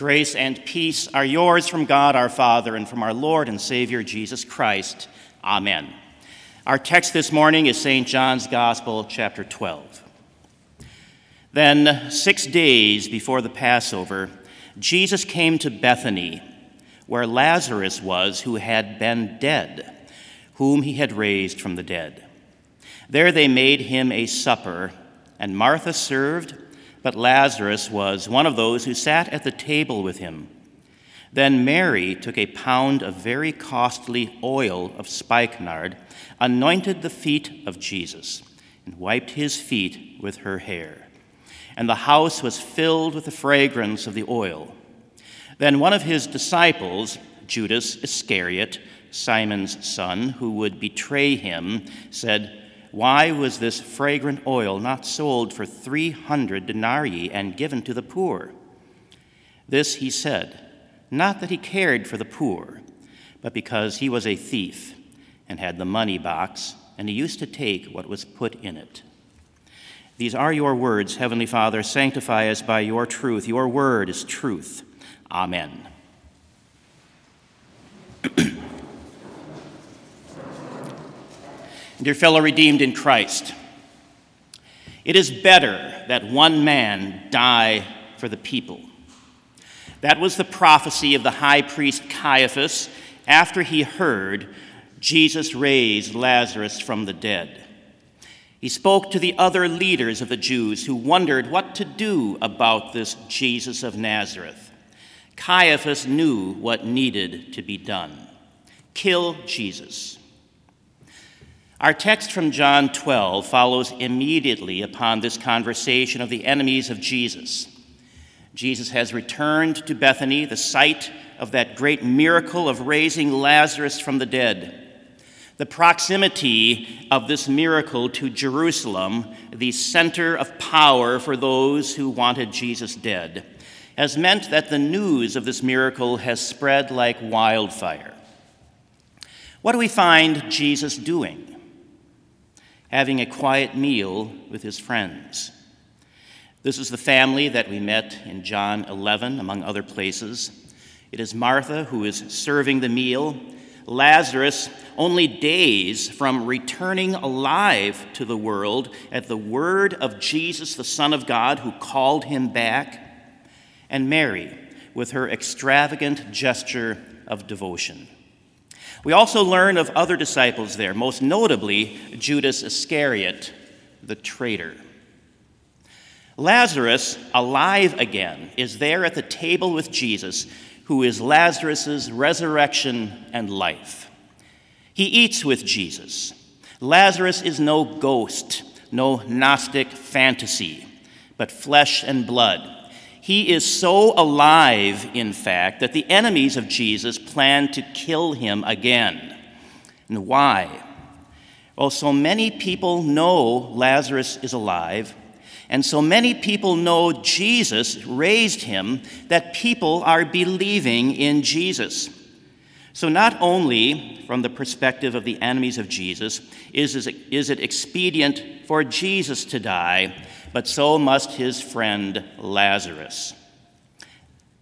Grace and peace are yours from God our Father and from our Lord and Savior Jesus Christ. Amen. Our text this morning is St. John's Gospel, chapter 12. Then, six days before the Passover, Jesus came to Bethany, where Lazarus was, who had been dead, whom he had raised from the dead. There they made him a supper, and Martha served but Lazarus was one of those who sat at the table with him. Then Mary took a pound of very costly oil of spikenard, anointed the feet of Jesus, and wiped his feet with her hair. And the house was filled with the fragrance of the oil. Then one of his disciples, Judas Iscariot, Simon's son, who would betray him, said, why was this fragrant oil not sold for 300 denarii and given to the poor? This he said, not that he cared for the poor, but because he was a thief and had the money box, and he used to take what was put in it. These are your words, Heavenly Father. Sanctify us by your truth. Your word is truth. Amen. Dear fellow redeemed in Christ, it is better that one man die for the people. That was the prophecy of the high priest Caiaphas after he heard Jesus raise Lazarus from the dead. He spoke to the other leaders of the Jews who wondered what to do about this Jesus of Nazareth. Caiaphas knew what needed to be done kill Jesus. Our text from John 12 follows immediately upon this conversation of the enemies of Jesus. Jesus has returned to Bethany, the site of that great miracle of raising Lazarus from the dead. The proximity of this miracle to Jerusalem, the center of power for those who wanted Jesus dead, has meant that the news of this miracle has spread like wildfire. What do we find Jesus doing? Having a quiet meal with his friends. This is the family that we met in John 11, among other places. It is Martha who is serving the meal, Lazarus, only days from returning alive to the world at the word of Jesus, the Son of God, who called him back, and Mary with her extravagant gesture of devotion. We also learn of other disciples there, most notably Judas Iscariot, the traitor. Lazarus, alive again, is there at the table with Jesus, who is Lazarus's resurrection and life. He eats with Jesus. Lazarus is no ghost, no Gnostic fantasy, but flesh and blood he is so alive, in fact, that the enemies of Jesus plan to kill him again. And why? Well, so many people know Lazarus is alive, and so many people know Jesus raised him that people are believing in Jesus. So, not only from the perspective of the enemies of Jesus is, is it expedient for Jesus to die, but so must his friend Lazarus.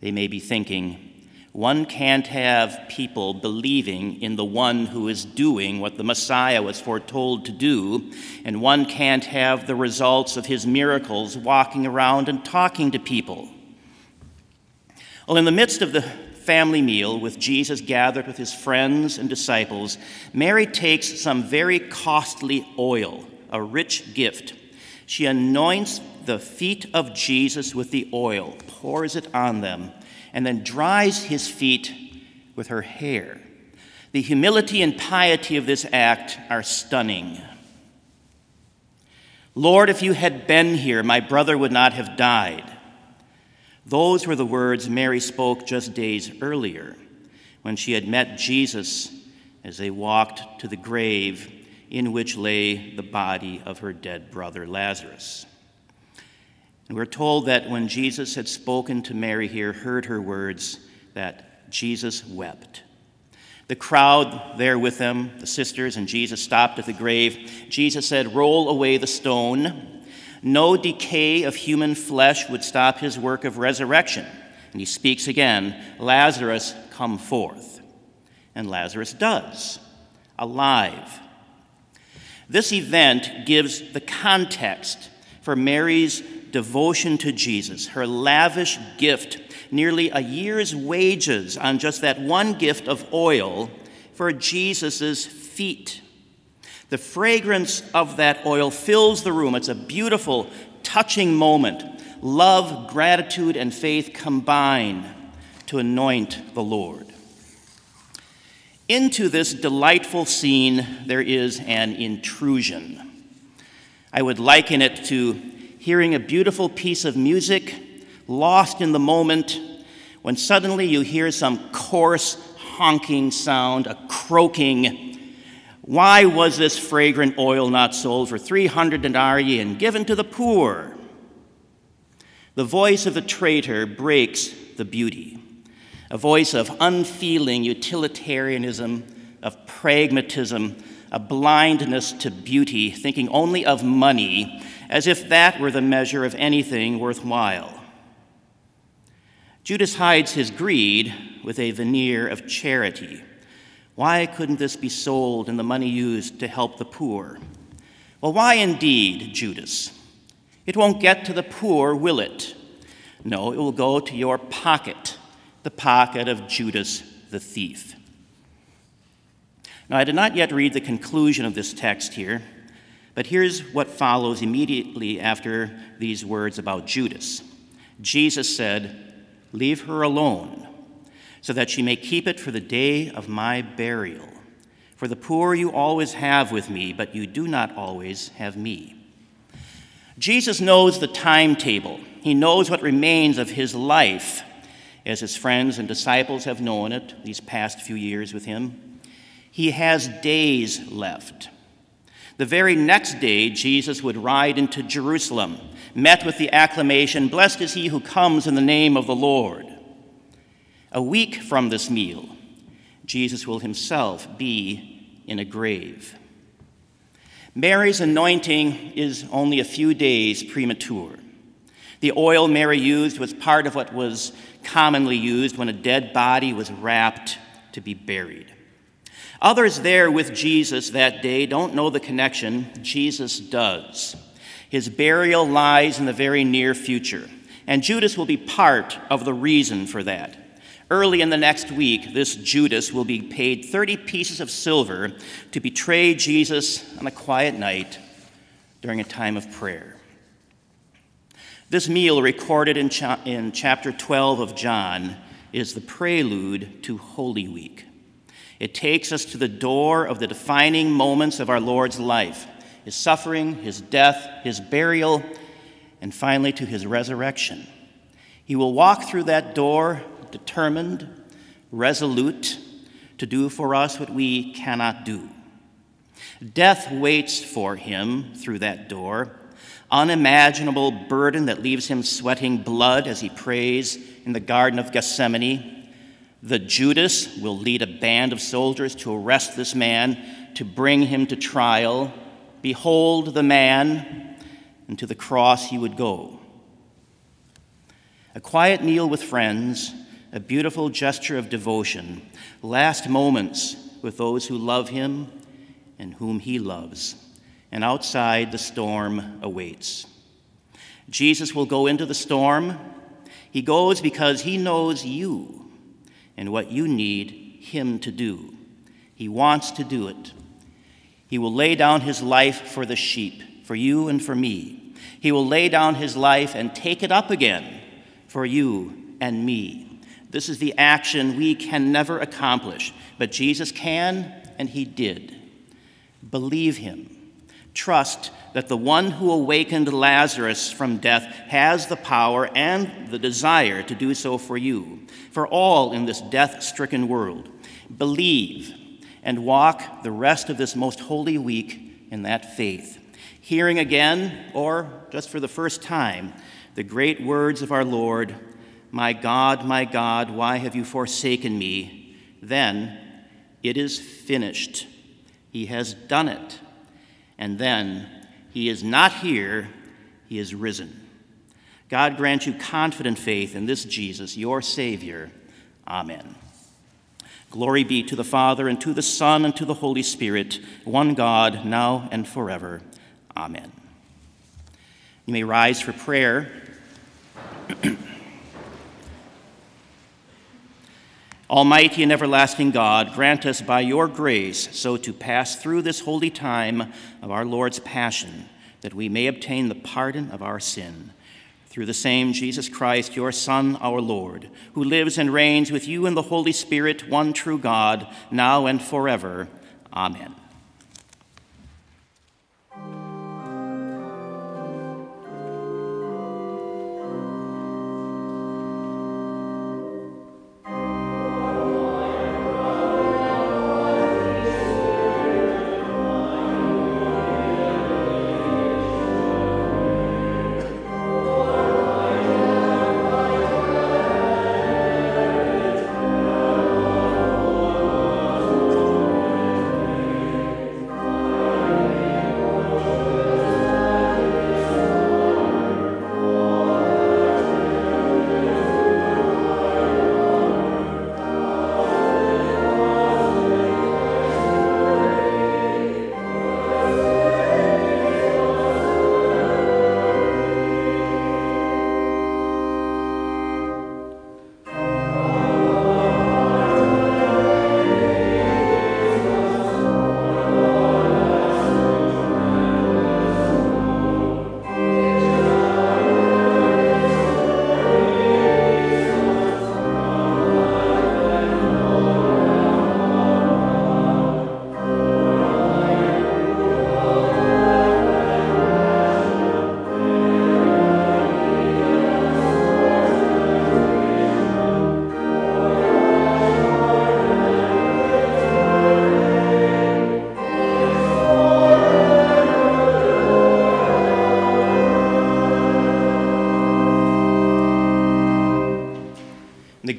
They may be thinking, one can't have people believing in the one who is doing what the Messiah was foretold to do, and one can't have the results of his miracles walking around and talking to people. Well, in the midst of the family meal with Jesus gathered with his friends and disciples, Mary takes some very costly oil, a rich gift. She anoints the feet of Jesus with the oil, pours it on them, and then dries his feet with her hair. The humility and piety of this act are stunning. Lord, if you had been here, my brother would not have died. Those were the words Mary spoke just days earlier when she had met Jesus as they walked to the grave in which lay the body of her dead brother Lazarus. And we're told that when Jesus had spoken to Mary here, heard her words, that Jesus wept. The crowd there with them, the sisters and Jesus, stopped at the grave. Jesus said, Roll away the stone. No decay of human flesh would stop his work of resurrection. and he speaks again Lazarus, come forth. And Lazarus does, alive. This event gives the context for Mary's devotion to Jesus, her lavish gift, nearly a year's wages on just that one gift of oil for Jesus' feet. The fragrance of that oil fills the room. It's a beautiful, touching moment. Love, gratitude, and faith combine to anoint the Lord. Into this delightful scene, there is an intrusion. I would liken it to hearing a beautiful piece of music, lost in the moment, when suddenly you hear some coarse, honking sound, a croaking. Why was this fragrant oil not sold for 300 denarii and given to the poor? The voice of the traitor breaks the beauty a voice of unfeeling utilitarianism, of pragmatism, a blindness to beauty, thinking only of money as if that were the measure of anything worthwhile. Judas hides his greed with a veneer of charity. Why couldn't this be sold and the money used to help the poor? Well, why indeed, Judas? It won't get to the poor, will it? No, it will go to your pocket the pocket of Judas the thief. Now, I did not yet read the conclusion of this text here, but here's what follows immediately after these words about Judas. Jesus said, Leave her alone, so that she may keep it for the day of my burial. For the poor you always have with me, but you do not always have me. Jesus knows the timetable, he knows what remains of his life as his friends and disciples have known it these past few years with him. He has days left. The very next day, Jesus would ride into Jerusalem, met with the acclamation, Blessed is he who comes in the name of the Lord. A week from this meal, Jesus will himself be in a grave. Mary's anointing is only a few days premature. The oil Mary used was part of what was commonly used when a dead body was wrapped to be buried. Others there with Jesus that day don't know the connection. Jesus does. His burial lies in the very near future, and Judas will be part of the reason for that. Early in the next week, this Judas will be paid 30 pieces of silver to betray Jesus on a quiet night during a time of prayer. This meal, recorded in, cha- in chapter 12 of John, is the prelude to Holy Week. It takes us to the door of the defining moments of our Lord's life his suffering, his death, his burial, and finally to his resurrection. He will walk through that door determined, resolute to do for us what we cannot do. Death waits for him through that door unimaginable burden that leaves him sweating blood as he prays in the Garden of Gethsemane. The Judas will lead a band of soldiers to arrest this man, to bring him to trial. Behold the man, and to the cross he would go. A quiet meal with friends, a beautiful gesture of devotion, last moments with those who love him and whom he loves and outside the storm awaits. Jesus will go into the storm. He goes because he knows you and what you need him to do. He wants to do it. He will lay down his life for the sheep, for you and for me. He will lay down his life and take it up again for you and me. This is the action we can never accomplish, but Jesus can, and he did. Believe him Trust that the one who awakened Lazarus from death has the power and the desire to do so for you, for all in this death stricken world. Believe and walk the rest of this most holy week in that faith, hearing again, or just for the first time, the great words of our Lord My God, my God, why have you forsaken me? Then it is finished. He has done it and then, He is not here, He is risen. God grant you confident faith in this Jesus, your Savior. Amen. Glory be to the Father, and to the Son, and to the Holy Spirit, one God, now and forever. Amen. You may rise for prayer. Almighty and everlasting God, grant us by your grace so to pass through this holy time of our Lord's Passion that we may obtain the pardon of our sin through the same Jesus Christ, your Son, our Lord, who lives and reigns with you in the Holy Spirit, one true God, now and forever. Amen.